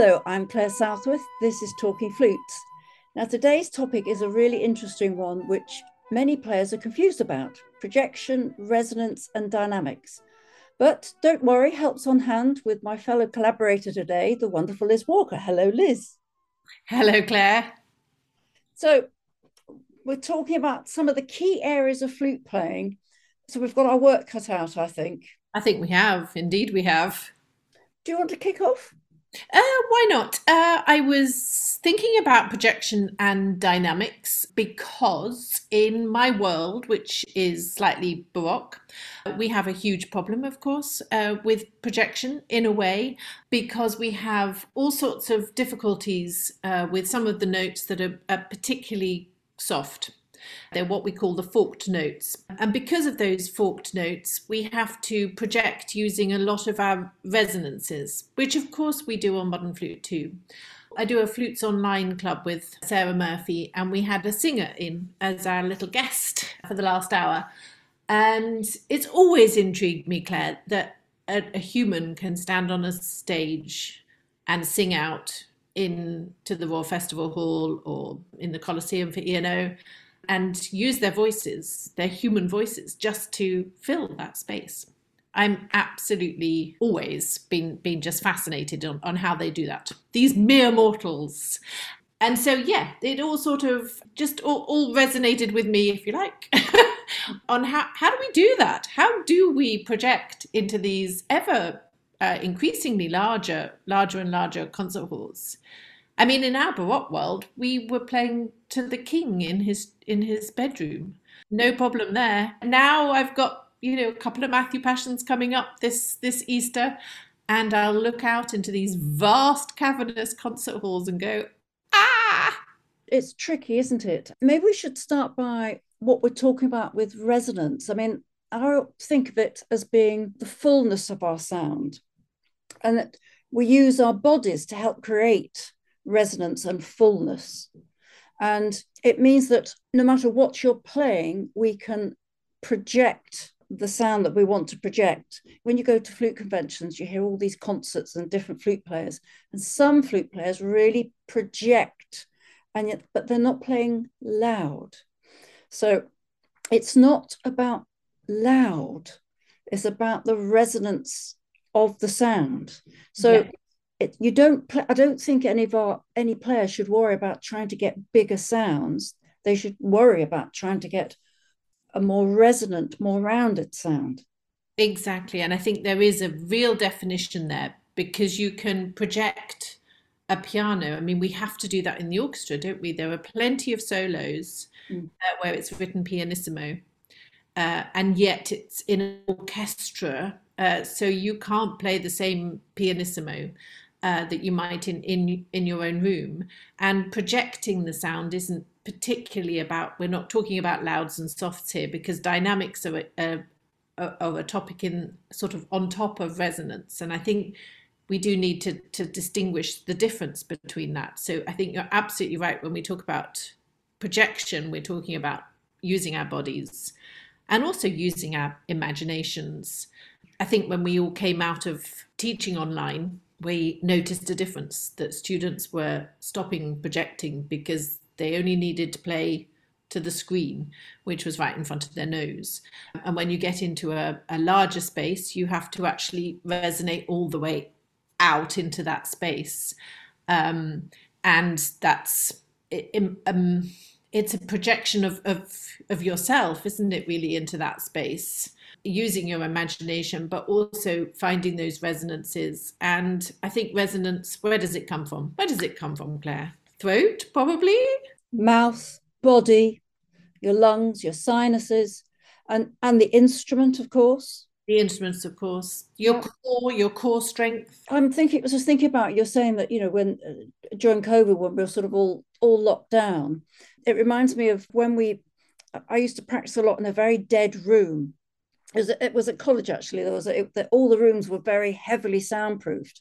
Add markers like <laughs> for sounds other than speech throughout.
Hello, I'm Clare Southworth. This is Talking Flutes. Now, today's topic is a really interesting one, which many players are confused about projection, resonance, and dynamics. But don't worry, help's on hand with my fellow collaborator today, the wonderful Liz Walker. Hello, Liz. Hello, Clare. So, we're talking about some of the key areas of flute playing. So, we've got our work cut out, I think. I think we have. Indeed, we have. Do you want to kick off? Uh, why not? Uh, I was thinking about projection and dynamics because in my world, which is slightly baroque, we have a huge problem, of course, uh, with projection in a way, because we have all sorts of difficulties uh, with some of the notes that are, are particularly soft. They're what we call the forked notes. And because of those forked notes, we have to project using a lot of our resonances, which of course we do on Modern Flute too. I do a Flutes Online club with Sarah Murphy, and we had a singer in as our little guest for the last hour. And it's always intrigued me, Clare, that a, a human can stand on a stage and sing out in to the Royal Festival Hall or in the Coliseum for ENO and use their voices, their human voices, just to fill that space. I'm absolutely always been been just fascinated on, on how they do that. These mere mortals. And so yeah, it all sort of just all, all resonated with me, if you like, <laughs> on how how do we do that? How do we project into these ever uh, increasingly larger, larger and larger concert halls? I mean, in our Baroque world, we were playing to the king in his in his bedroom. No problem there. Now I've got you know a couple of Matthew Passions coming up this this Easter, and I'll look out into these vast cavernous concert halls and go, ah! It's tricky, isn't it? Maybe we should start by what we're talking about with resonance. I mean, I think of it as being the fullness of our sound, and that we use our bodies to help create resonance and fullness. And it means that no matter what you're playing, we can project the sound that we want to project. When you go to flute conventions, you hear all these concerts and different flute players, and some flute players really project, and yet, but they're not playing loud. So it's not about loud, it's about the resonance of the sound. So yeah it, you don't i don't think any of our any players should worry about trying to get bigger sounds. They should worry about trying to get a more resonant more rounded sound. Exactly and i think there is a real definition there because you can project a piano. I mean we have to do that in the orchestra don't we? There are plenty of solos mm. uh, where it's written pianissimo uh, and yet it's in an orchestra uh, so you can't play the same pianissimo uh, that you might in, in in your own room. And projecting the sound isn't particularly about we're not talking about louds and softs here because dynamics are a, are a topic in sort of on top of resonance. And i think we do need to to distinguish the difference between that. So i think you're absolutely right when we talk about projection we're talking about using our bodies and also using our imaginations. I think when we all came out of teaching online we noticed a difference that students were stopping projecting because they only needed to play to the screen, which was right in front of their nose. And when you get into a, a larger space, you have to actually resonate all the way out into that space. Um, and that's um, it's a projection of, of of yourself, isn't it? Really into that space using your imagination, but also finding those resonances. And I think resonance, where does it come from? Where does it come from, Clare? Throat, probably? Mouth, body, your lungs, your sinuses, and, and the instrument, of course. The instruments, of course. Your yeah. core, your core strength. I'm thinking. I was just thinking about you're saying that you know when uh, during COVID when we were sort of all all locked down, it reminds me of when we. I used to practice a lot in a very dead room. It was, it was at college actually. There was a, it, the, all the rooms were very heavily soundproofed,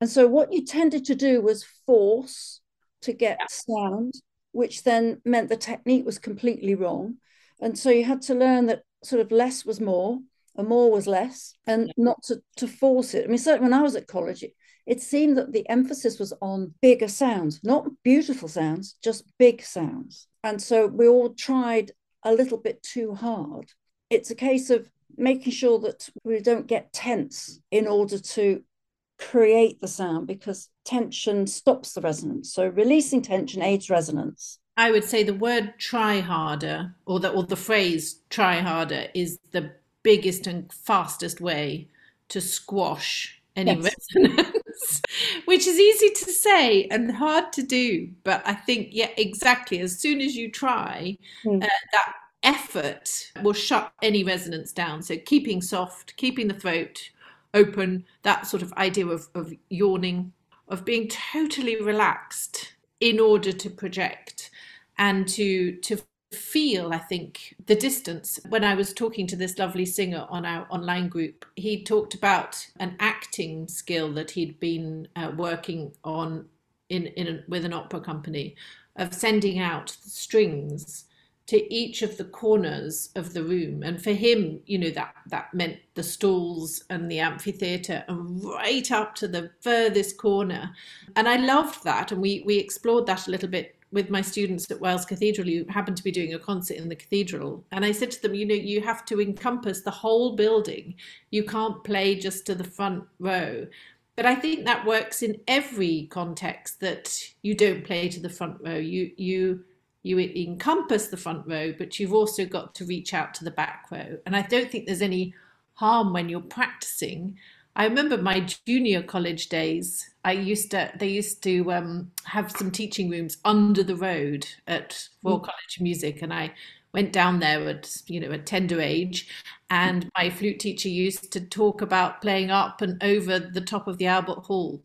and so what you tended to do was force to get sound, which then meant the technique was completely wrong. And so you had to learn that sort of less was more and more was less and not to, to force it. I mean, certainly when I was at college, it, it seemed that the emphasis was on bigger sounds, not beautiful sounds, just big sounds. And so we all tried a little bit too hard. It's a case of making sure that we don't get tense in order to create the sound because tension stops the resonance. So releasing tension aids resonance. I would say the word try harder or the or the phrase try harder is the biggest and fastest way to squash any yes. resonance, <laughs> which is easy to say and hard to do. But I think, yeah, exactly. As soon as you try, mm. uh, that effort will shut any resonance down. So keeping soft, keeping the throat open, that sort of idea of, of yawning, of being totally relaxed in order to project and to to feel i think the distance when i was talking to this lovely singer on our online group he talked about an acting skill that he'd been uh, working on in in a, with an opera company of sending out the strings to each of the corners of the room. And for him you know that that meant the stalls and the amphitheater and right up to the furthest corner. And i loved that. And we we explored that a little bit with my students at Wells Cathedral who happened to be doing a concert in the cathedral. And i said to them you know you have to encompass the whole building. You can't play just to the front row. But i think that works in every context that you don't play to the front row. You you you encompass the front row, but you've also got to reach out to the back row. And I don't think there's any harm when you're practicing. I remember my junior college days. I used to they used to um, have some teaching rooms under the road at Royal mm. College of Music, and I went down there at you know a tender age, and my flute teacher used to talk about playing up and over the top of the Albert Hall,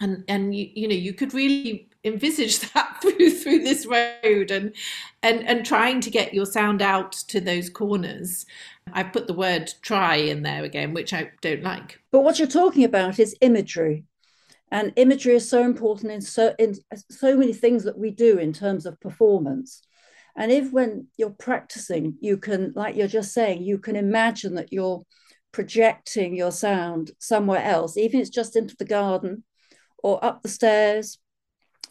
and and you you know you could really envisage <laughs> that through through this road and and and trying to get your sound out to those corners. I put the word try in there again which i don't like. But what you're talking about is imagery. And imagery is so important in so in so many things that we do in terms of performance. And if when you're practicing you can like you're just saying you can imagine that you're projecting your sound somewhere else even if it's just into the garden or up the stairs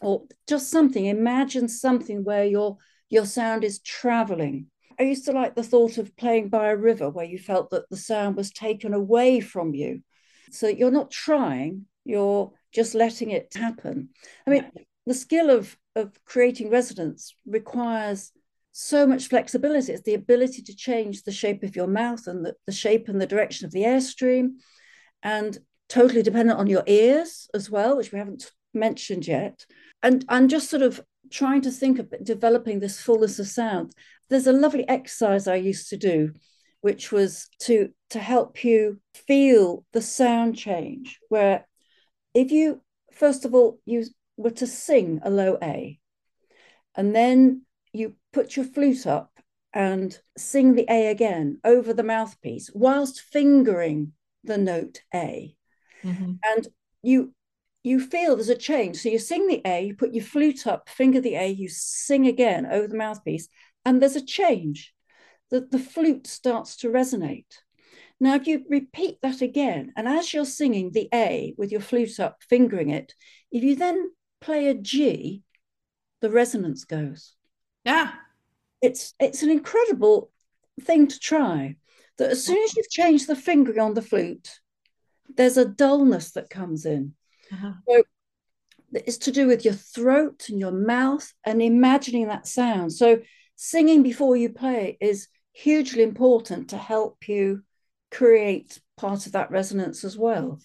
or just something imagine something where your your sound is traveling. I used to like the thought of playing by a river where you felt that the sound was taken away from you. So you're not trying you're just letting it happen. I mean the skill of of creating resonance requires so much flexibility. It's the ability to change the shape of your mouth and the, the shape and the direction of the airstream and totally dependent on your ears as well which we haven't mentioned yet and I'm just sort of trying to think of developing this fullness of sound. There's a lovely exercise I used to do, which was to to help you feel the sound change. Where if you first of all you were to sing a low A, and then you put your flute up and sing the A again over the mouthpiece whilst fingering the note A. Mm-hmm. And you you feel there's a change. So you sing the A, you put your flute up, finger the A, you sing again over the mouthpiece, and there's a change. The, the flute starts to resonate. Now, if you repeat that again, and as you're singing the A with your flute up, fingering it, if you then play a G, the resonance goes. Yeah. It's it's an incredible thing to try. That as soon as you've changed the fingering on the flute, there's a dullness that comes in. Uh-huh. So it's to do with your throat and your mouth and imagining that sound. So singing before you play is hugely important to help you create part of that resonance as well.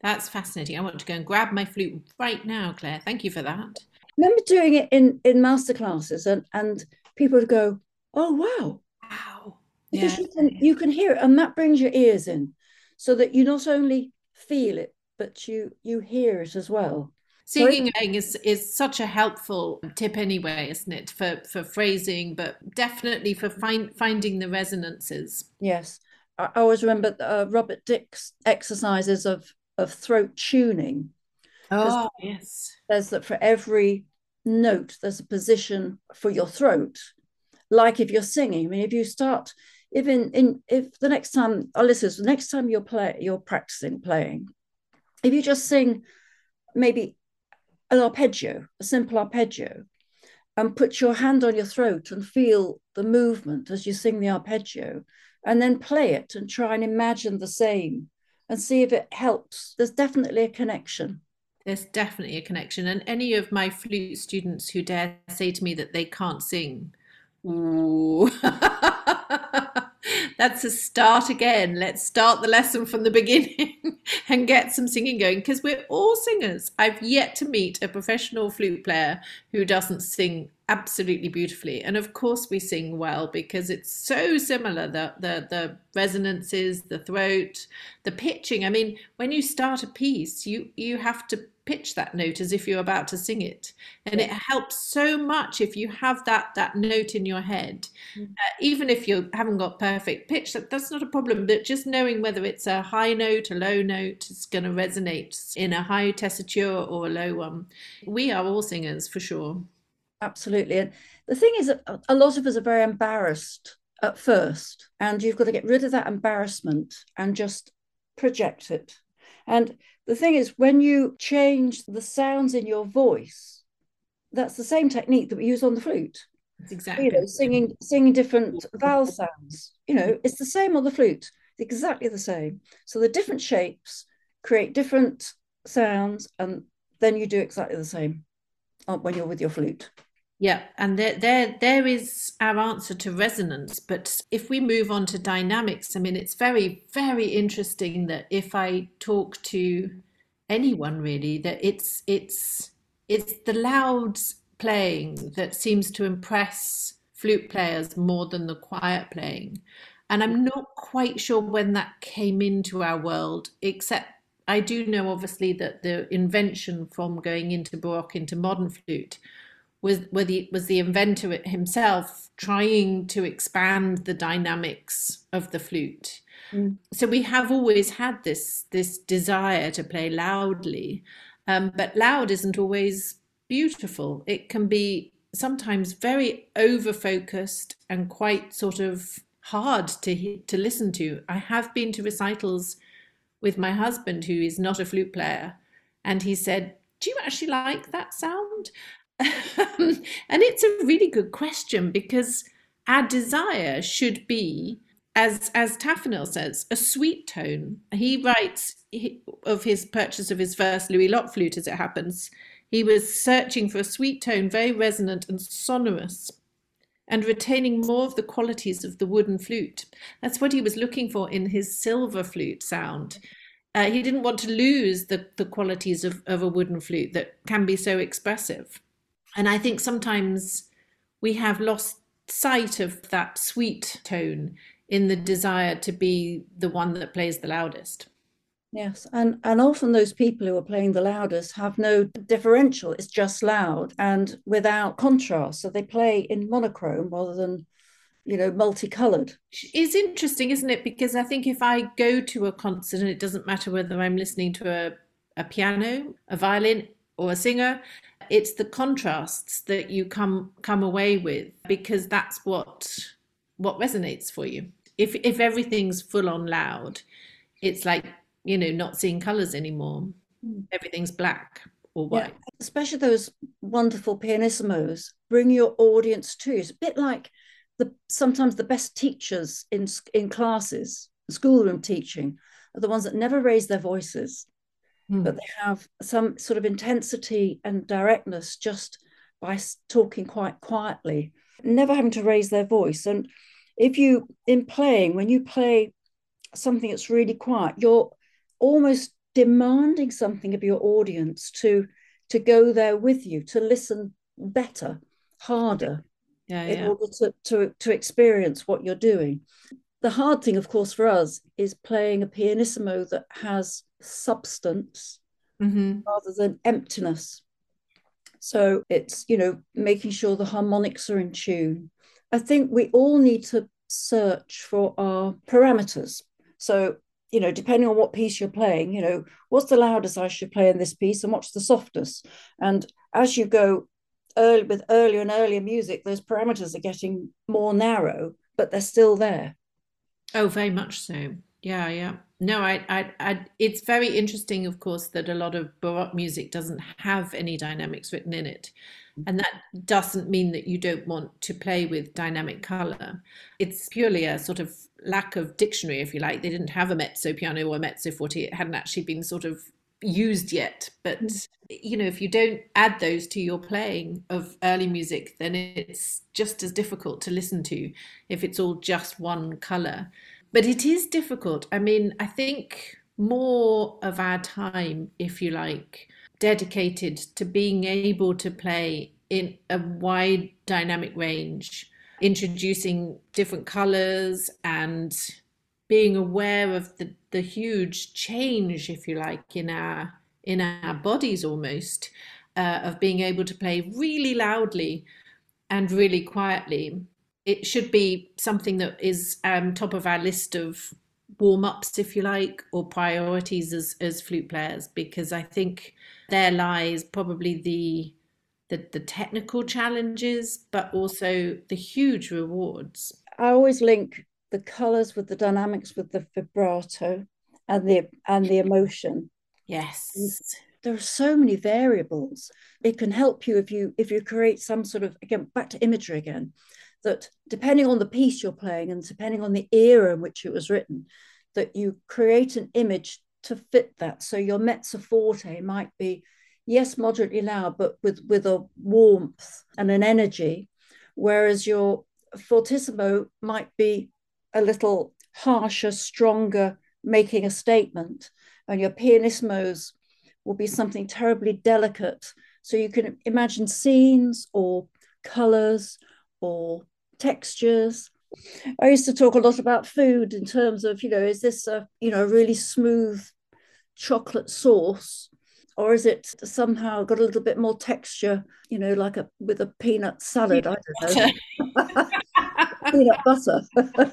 That's fascinating. I want to go and grab my flute right now, Clare. Thank you for that. I remember doing it in in master classes and and people would go, "Oh wow, wow, because yeah. you can you can hear it and that brings your ears in so that you not only feel it but you you hear it as well. Singing is is such a helpful tip anyway isn't it? For for phrasing but definitely for find, finding the resonances. Yes. I always remember uh, robert dick's exercises of of throat tuning. Oh yes. There's that for every note there's a position for your throat. Like if you're singing i mean if you start even in if the next time our listeners the next time you're play you're practicing playing if you just sing maybe an arpeggio a simple arpeggio and put your hand on your throat and feel the movement as you sing the arpeggio and then play it and try and imagine the same and see if it helps there's definitely a connection. There's definitely a connection. And any of my flute students who dare say to me that they can't sing ooh <laughs> that's a start again. Let's start the lesson from the <laughs> beginning and get some singing going because we're all singers. I've yet to meet a professional flute player who doesn't sing absolutely beautifully. And of course we sing well because it's so similar the the the resonances, the throat, the pitching. I mean, when you start a piece, you you have to pitch that note as if you're about to sing it and it helps so much if you have that that note in your head mm. uh, even if you haven't got perfect pitch that, that's not a problem but just knowing whether it's a high note a low note is going to resonate in a high tessiture or a low one we are all singers for sure absolutely and the thing is that a lot of us are very embarrassed at first and you've got to get rid of that embarrassment and just project it and the thing is, when you change the sounds in your voice, that's the same technique that we use on the flute. exactly. You know, singing singing different vowel sounds. You know, it's the same on the flute, exactly the same. So the different shapes create different sounds, and then you do exactly the same uh, when you're with your flute. Yeah, and there, there, there is our answer to resonance. But if we move on to dynamics, I mean, it's very, very interesting that if I talk to anyone really, that it's it's it's the loud playing that seems to impress flute players more than the quiet playing. And I'm not quite sure when that came into our world, except I do know obviously that the invention from going into Baroque into modern flute was was the, was the inventor himself trying to expand the dynamics of the flute. Mm. So we have always had this this desire to play loudly, um, but loud isn't always beautiful. It can be sometimes very over focused and quite sort of hard to to listen to. I have been to recitals with my husband, who is not a flute player, and he said, "Do you actually like that sound?" <laughs> and it's a really good question because our desire should be, as as Taffanel says, a sweet tone. He writes of his purchase of his first Louis Lot flute, as it happens. He was searching for a sweet tone, very resonant and sonorous, and retaining more of the qualities of the wooden flute. That's what he was looking for in his silver flute sound. Uh, he didn't want to lose the, the qualities of, of a wooden flute that can be so expressive. And I think sometimes we have lost sight of that sweet tone in the desire to be the one that plays the loudest. Yes, and and often those people who are playing the loudest have no differential. It's just loud and without contrast. So they play in monochrome rather than, you know, multicolored. It's interesting, isn't it? Because I think if I go to a concert and it doesn't matter whether I'm listening to a, a piano, a violin, or a singer, it's the contrasts that you come come away with because that's what what resonates for you. If if everything's full on loud it's like you know not seeing colors anymore. Mm. everything's black or white. yeah, especially those wonderful pianissimos bring your audience to it's a bit like the sometimes the best teachers in in classes schoolroom teaching are the ones that never raise their voices mm. but they have some sort of intensity and directness just by talking quite quietly, never having to raise their voice. And if you, in playing, when you play something that's really quiet, you're almost demanding something of your audience to to go there with you to listen better harder yeah, in yeah. order to, to, to experience what you're doing. The hard thing, of course, for us is playing a pianissimo that has substance Mm-hmm. rather than emptiness. So it's, you know, making sure the harmonics are in tune. I think we all need to search for our parameters. So, you know, depending on what piece you're playing, you know, what's the loudest I should play in this piece and what's the softest? And as you go early with earlier and earlier music, those parameters are getting more narrow, but they're still there. Oh, very much so. Yeah, yeah. No, I, I, I, it's very interesting, of course, that a lot of Baroque music doesn't have any dynamics written in it. And that doesn't mean that you don't want to play with dynamic color. It's purely a sort of lack of dictionary, if you like. They didn't have a mezzo piano or a mezzo forte. It hadn't actually been sort of used yet. But, mm. you know, if you don't add those to your playing of early music, then it's just as difficult to listen to if it's all just one color but it is difficult. I mean, I think more of our time, if you like, dedicated to being able to play in a wide dynamic range, introducing different colors and being aware of the, the huge change, if you like, in our in our bodies almost, uh, of being able to play really loudly and really quietly it should be something that is um, top of our list of warm ups, if you like, or priorities as as flute players, because I think there lies probably the the, the technical challenges, but also the huge rewards. I always link the colors with the dynamics with the vibrato and the and the emotion. Yes. There are so many variables. It can help you if you if you create some sort of again back to imagery again that depending on the piece you're playing and depending on the era in which it was written, that you create an image to fit that. So your mezzo forte might be, yes, moderately loud, but with, with a warmth and an energy, whereas your fortissimo might be a little harsher, stronger, making a statement, and your pianissimos will be something terribly delicate. So you can imagine scenes or colors or textures. I used to talk a lot about food in terms of, you know, is this a, you know, really smooth chocolate sauce or is it somehow got a little bit more texture, you know, like a with a peanut salad? I don't know. <laughs> peanut butter. <laughs>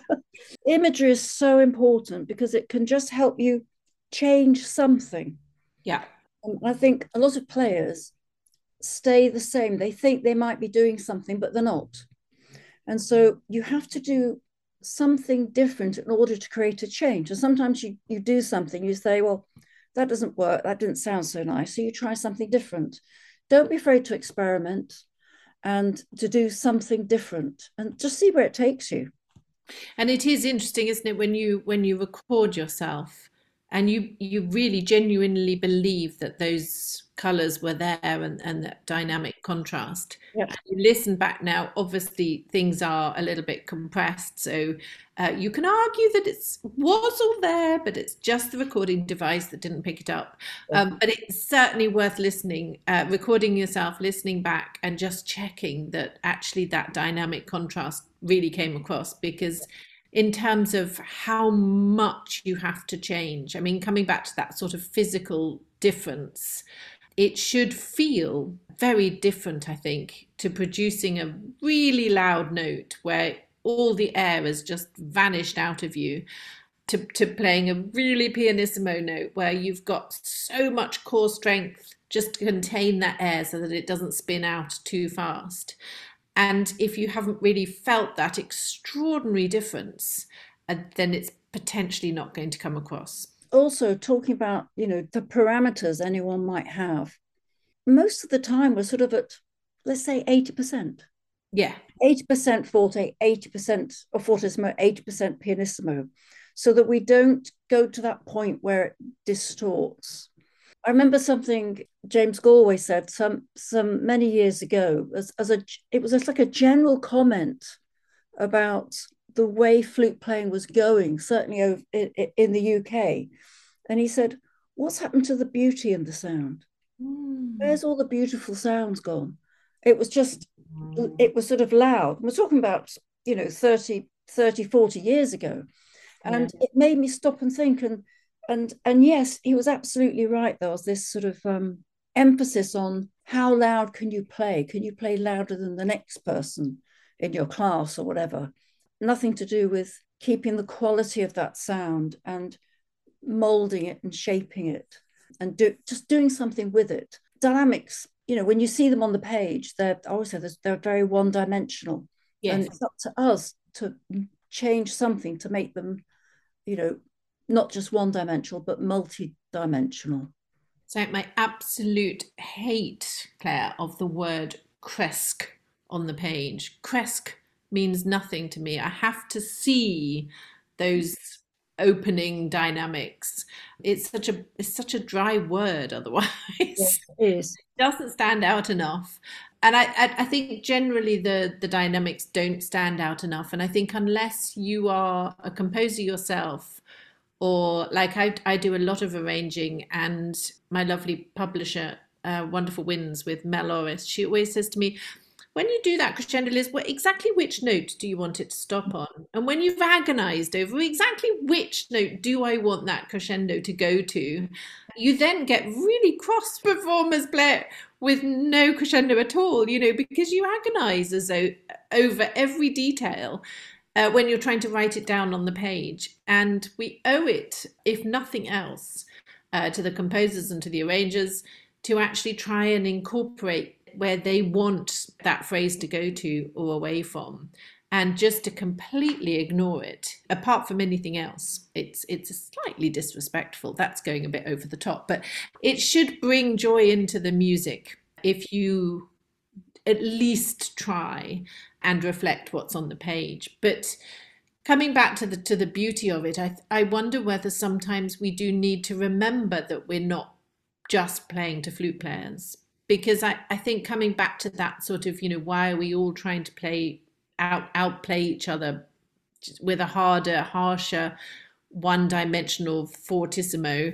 Imagery is so important because it can just help you change something. Yeah. And I think a lot of players stay the same. They think they might be doing something, but they're not. And so you have to do something different in order to create a change. And sometimes you, you do something, you say, well, that doesn't work. That didn't sound so nice. So you try something different. Don't be afraid to experiment and to do something different and just see where it takes you. And it is interesting, isn't it, when you when you record yourself and you you really genuinely believe that those colors were there and, and that dynamic contrast. Yep. You listen back now, obviously things are a little bit compressed. So uh, you can argue that it was all there, but it's just the recording device that didn't pick it up. Um, but it's certainly worth listening, uh, recording yourself, listening back, and just checking that actually that dynamic contrast really came across because in terms of how much you have to change. I mean, coming back to that sort of physical difference, it should feel very different, I think, to producing a really loud note where all the air has just vanished out of you. To, to playing a really pianissimo note where you've got so much core strength just to contain that air so that it doesn't spin out too fast. And if you haven't really felt that extraordinary difference, uh, then it's potentially not going to come across. Also, talking about you know the parameters anyone might have, most of the time we're sort of at let's say eighty percent. Yeah, eighty percent forte, eighty percent or fortissimo, eighty percent pianissimo, so that we don't go to that point where it distorts. I remember something James Galway said some some many years ago as, as a it was like a general comment about the way flute playing was going, certainly over in, in the UK. And he said, What's happened to the beauty in the sound? Mm. Where's all the beautiful sounds gone? It was just, it was sort of loud. We're talking about, you know, 30, 30 40 years ago. And yeah. it made me stop and think. And, and, and yes, he was absolutely right. There was this sort of um, emphasis on how loud can you play? Can you play louder than the next person in your class or whatever? Nothing to do with keeping the quality of that sound and molding it and shaping it and do, just doing something with it. Dynamics, you know, when you see them on the page, they're I always say they're very one dimensional. Yes. And it's up to us to change something to make them, you know, not just one dimensional, but multi dimensional. So, my absolute hate, Clare, of the word cresque on the page. Cresque means nothing to me. I have to see those opening dynamics. It's such a it's such a dry word otherwise. Yes, it is. <laughs> It doesn't stand out enough. And I, I, I think generally the the dynamics don't stand out enough. And I think unless you are a composer yourself, or like I I do a lot of arranging, and my lovely publisher, uh, Wonderful Winds with Mel she always says to me, when you do that crescendo Liz, what, exactly which note do you want it to stop on? And when you've agonized over exactly which note do I want that crescendo to go to, you then get really cross <laughs> performers play with no crescendo at all, you know, because you agonize as over every detail. Uh, when you're trying to write it down on the page. And we owe it, if nothing else, uh, to the composers and to the arrangers to actually try and incorporate where they want that phrase to go to or away from and just to completely ignore it apart from anything else it's it's slightly disrespectful that's going a bit over the top but it should bring joy into the music if you at least try and reflect what's on the page but coming back to the to the beauty of it i i wonder whether sometimes we do need to remember that we're not just playing to flute players because I, I think coming back to that sort of, you know, why are we all trying to play out outplay each other with a harder, harsher, one dimensional fortissimo,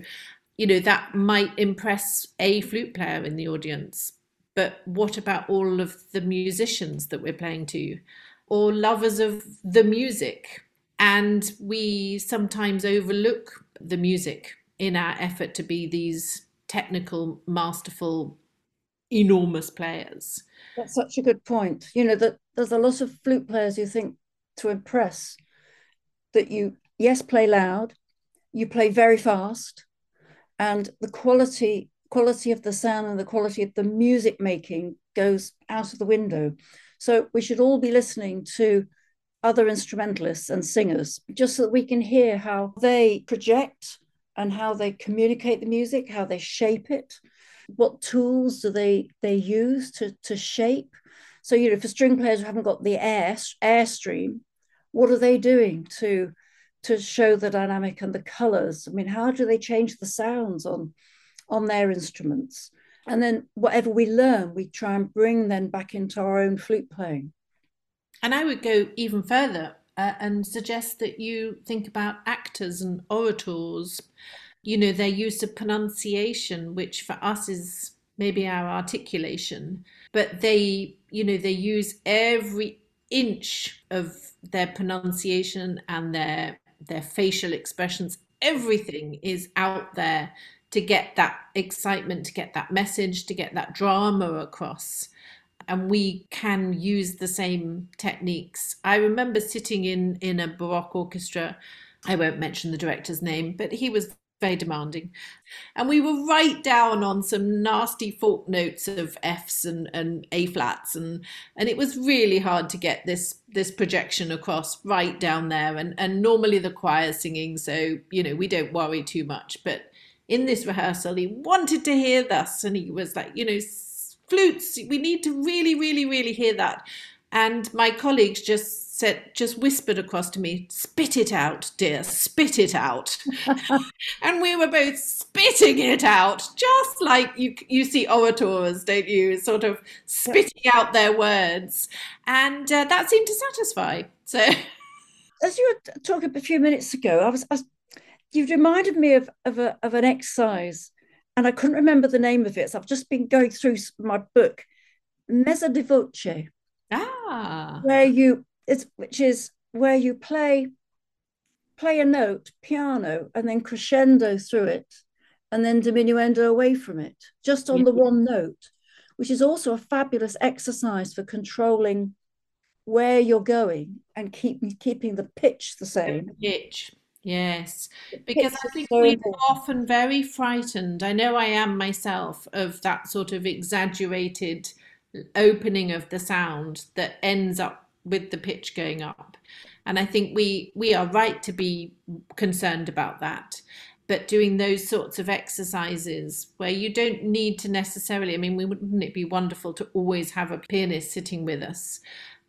you know, that might impress a flute player in the audience. But what about all of the musicians that we're playing to or lovers of the music? And we sometimes overlook the music in our effort to be these technical, masterful enormous players. That's such a good point. You know, that there's a lot of flute players you think to impress that you, yes, play loud, you play very fast, and the quality quality of the sound and the quality of the music making goes out of the window. So we should all be listening to other instrumentalists and singers just so that we can hear how they project and how they communicate the music, how they shape it, what tools do they they use to to shape? So you know for string players who haven't got the air airstream what are they doing to to show the dynamic and the colors? I mean how do they change the sounds on on their instruments. And then whatever we learn we try and bring then back into our own flute playing. And i would go even further uh, and suggest that you think about actors and orators. You know, their use of pronunciation, which for us is maybe our articulation, but they, you know, they use every inch of their pronunciation and their their facial expressions. Everything is out there to get that excitement to get that message to get that drama across and we can use the same techniques i remember sitting in in a baroque orchestra i won't mention the director's name but he was very demanding. And we were right down on some nasty forked notes of Fs and, and A flats and and it was really hard to get this this projection across right down there. And and normally the choir singing, so you know, we don't worry too much. But in this rehearsal, he wanted to hear this and he was like, you know, flutes, we need to really, really, really hear that. And my colleagues just said, just whispered across to me, spit it out, dear, spit it out. <laughs> and we were both spitting it out, just like you, you see orators, don't you? Sort of spitting out their words. And uh, that seemed to satisfy. So, as you were talking a few minutes ago, I was, I was you've reminded me of, of, a, of an exercise, and I couldn't remember the name of it. So I've just been going through my book messa di voce. Ah. Where you it's which is where you play play a note piano and then crescendo through it and then diminuendo away from it just on the one note which is also a fabulous exercise for controlling where you're going and keep keeping the pitch the same the pitch Yes, because I think so we're often very frightened. I know I am myself of that sort of exaggerated opening of the sound that ends up with the pitch going up. And I think we we are right to be concerned about that. But doing those sorts of exercises where you don't need to necessarily, I mean, wouldn't it be wonderful to always have a pianist sitting with us?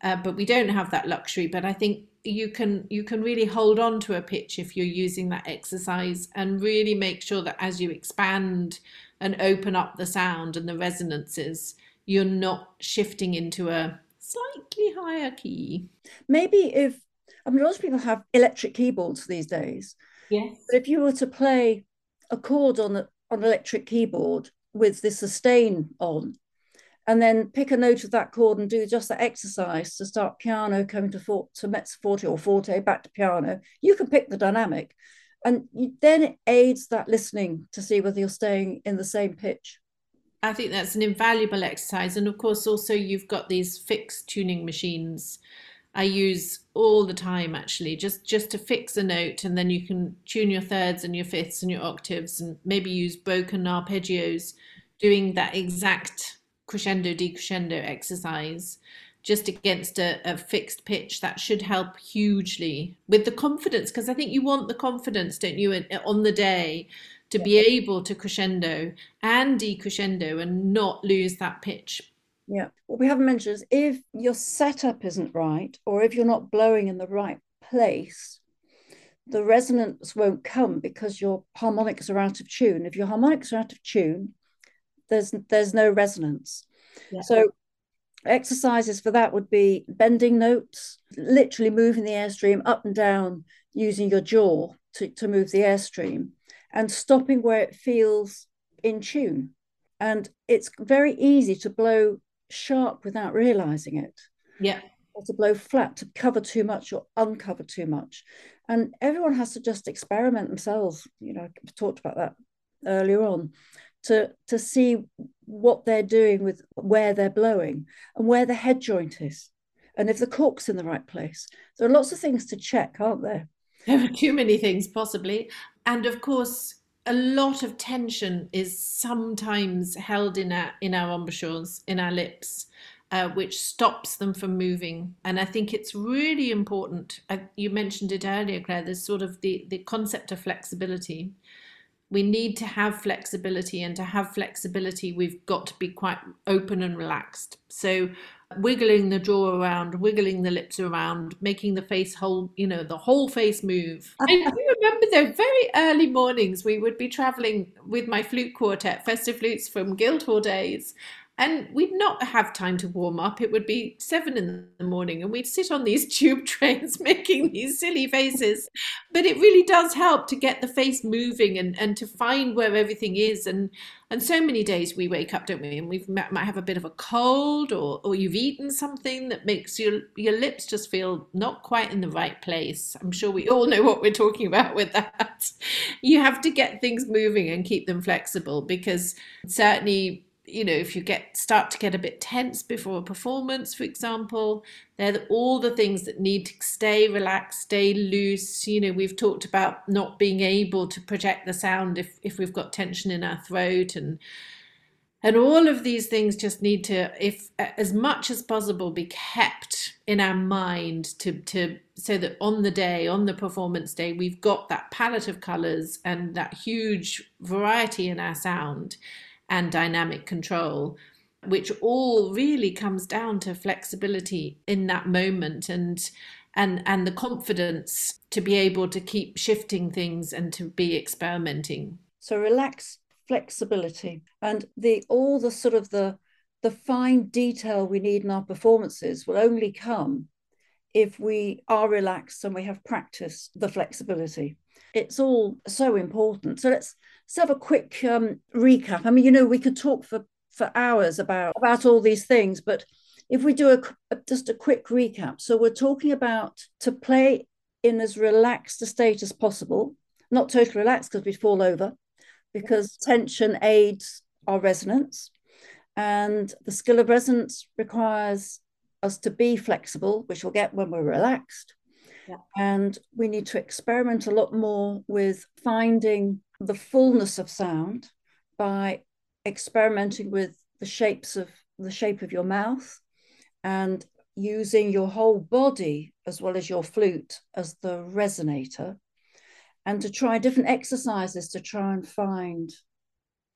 Uh, but we don't have that luxury. But I think you can you can really hold on to a pitch if you're using that exercise and really make sure that as you expand and open up the sound and the resonances, you're not shifting into a slightly higher key. Maybe if I mean, lots of people have electric keyboards these days. Yes. But if you were to play a chord on a, on an electric keyboard with the sustain on, and then pick a note of that chord and do just that exercise to start piano coming to, for, to mezzo forte or forte back to piano, you can pick the dynamic. And then it aids that listening to see whether you're staying in the same pitch. I think that's an invaluable exercise. And of course, also, you've got these fixed tuning machines I use all the time actually, just just to fix a note, and then you can tune your thirds and your fifths and your octaves, and maybe use broken arpeggios, doing that exact crescendo decrescendo exercise just against a, a, fixed pitch that should help hugely with the confidence because i think you want the confidence don't you on the day to yeah. be able to crescendo and decrescendo and not lose that pitch yeah. What we haven't mentioned is if your setup isn't right, or if you're not blowing in the right place, the resonance won't come because your harmonics are out of tune. If your harmonics are out of tune, there's there's no resonance. Yeah. So exercises for that would be bending notes, literally moving the airstream up and down using your jaw to, to move the airstream, and stopping where it feels in tune. And it's very easy to blow sharp without realizing it. Yeah. Or to blow flat, to cover too much or uncover too much. And everyone has to just experiment themselves. You know, I talked about that earlier on to to see what they're doing with where they're blowing and where the head joint is and if the cork's in the right place there are lots of things to check aren't there <laughs> there are too many things possibly and of course a lot of tension is sometimes held in our in our embouchures, in our lips, uh, which stops them from moving. And I think it's really important. Uh, you mentioned it earlier, Clare. There's sort of the the concept of flexibility. We need to have flexibility, and to have flexibility, we've got to be quite open and relaxed. So wiggling the jaw around, wiggling the lips around, making the face whole, you know, the whole face move. <laughs> I do remember though, very early mornings, we would be traveling with my flute quartet, festive flutes from Guildhall days, and we'd not have time to warm up. It would be seven in the morning, and we'd sit on these <laughs> tube trains making these silly faces. But it really does help to get the face moving and, and to find where everything is. And and so many days we wake up, don't we? And we might have a bit of a cold, or or you've eaten something that makes your your lips just feel not quite in the right place. I'm sure we all know what we're talking about with that. <laughs> You have to get things moving and keep them flexible because certainly you know if you get start to get a bit tense before a performance for example they're all the things that need to stay relaxed stay loose. You know we've talked about not being able to project the sound if if we've got tension in our throat and and all of these things just need to if as much as possible be kept in our mind to to so that on the day on the performance day we've got that palette of colors and that huge variety in our sound and dynamic control, which all really comes down to flexibility in that moment and and and the confidence to be able to keep shifting things and to be experimenting. So relax flexibility and the all the sort of the the fine detail we need in our performances will only come if we are relaxed and we have practiced the flexibility. It's all so important. So let's let's have a quick um, recap. I mean, you know, we could talk for for hours about about all these things, but if we do a, just a quick recap, so we're talking about to play in as relaxed a state as possible, not totally relaxed because we'd fall over, because tension aids our resonance, and the skill of resonance requires us to be flexible, which we'll get when we're relaxed. Yeah. And we need to experiment a lot more with finding the fullness of sound by experimenting with the shapes of the shape of your mouth and using your whole body as well as your flute as the resonator and to try different exercises to try and find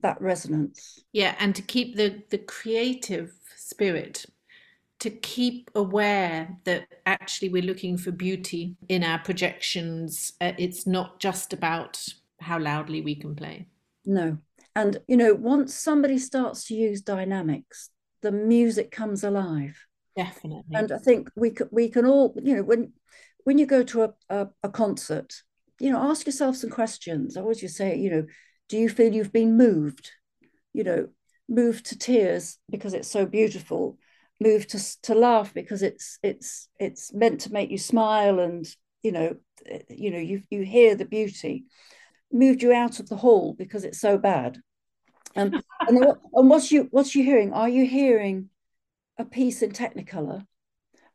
that resonance. Yeah and to keep the the creative spirit to keep aware that actually we're looking for beauty in our projections. Uh, it's not just about how loudly we can play no and you know once somebody starts to use dynamics the music comes alive Definitely. And I think we can, we can all, you know, when when you go to a, a, a concert, you know, ask yourself some questions. I always just say, you know, do you feel you've been moved? You know, moved to tears because it's so beautiful, moved to to laugh because it's it's it's meant to make you smile and you know, eh, you know, you you hear the beauty, moved you out of the hall because it's so bad. Um, and, what, and what's you what's you hearing? Are you hearing a piece in Technicolor?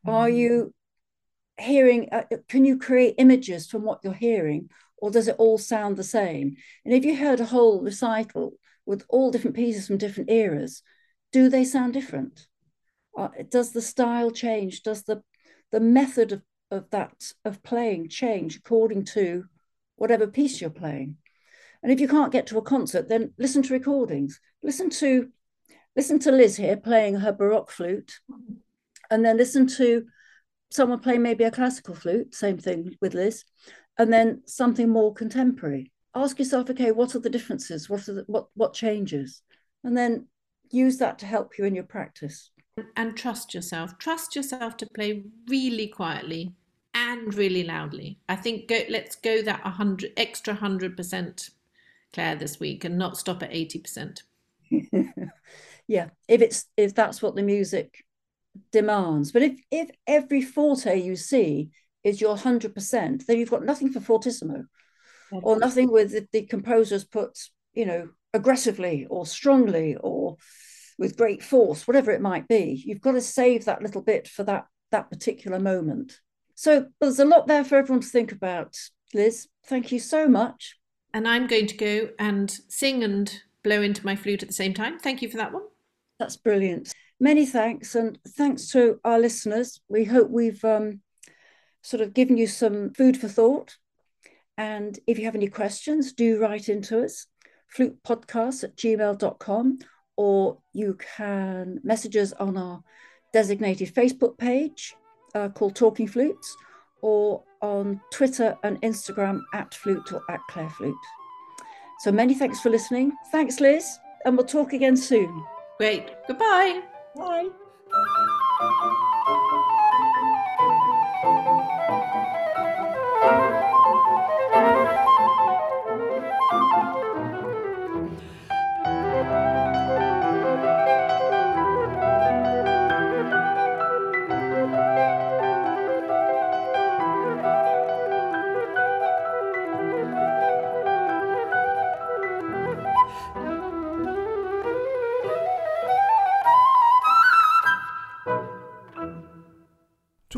Are you hearing? Uh, can you create images from what you're hearing, or does it all sound the same? And if you heard a whole recital with all different pieces from different eras, do they sound different? Uh, does the style change? Does the the method of, of that of playing change according to whatever piece you're playing? And if you can't get to a concert, then listen to recordings. Listen to listen to Liz here playing her Baroque flute, and then listen to someone play maybe a classical flute, same thing with Liz, and then something more contemporary. Ask yourself, okay, what are the differences? What are the, what what changes? And then use that to help you in your practice. And trust yourself. Trust yourself to play really quietly and really loudly. I think go, let's go that hundred extra hundred percent, Clare, this week, and not stop at eighty percent. <laughs> yeah if it's if that's what the music demands. But if if every forte you see is your 100% then you've got nothing for fortissimo. Or nothing with the, the composers put you know aggressively or strongly or with great force whatever it might be. You've got to save that little bit for that that particular moment so there's a lot there for everyone to think about liz thank you so much and i'm going to go and sing and blow into my flute at the same time thank you for that one that's brilliant. Many thanks, and thanks to our listeners. We hope we've um, sort of given you some food for thought. And if you have any questions, do write into us, flutepodcast at gmail.com, or you can message us on our designated Facebook page uh, called Talking Flutes, or on Twitter and Instagram at Flute or at Clare Flute. So many thanks for listening. Thanks, Liz, and we'll talk again soon. Great. Goodbye. Bye.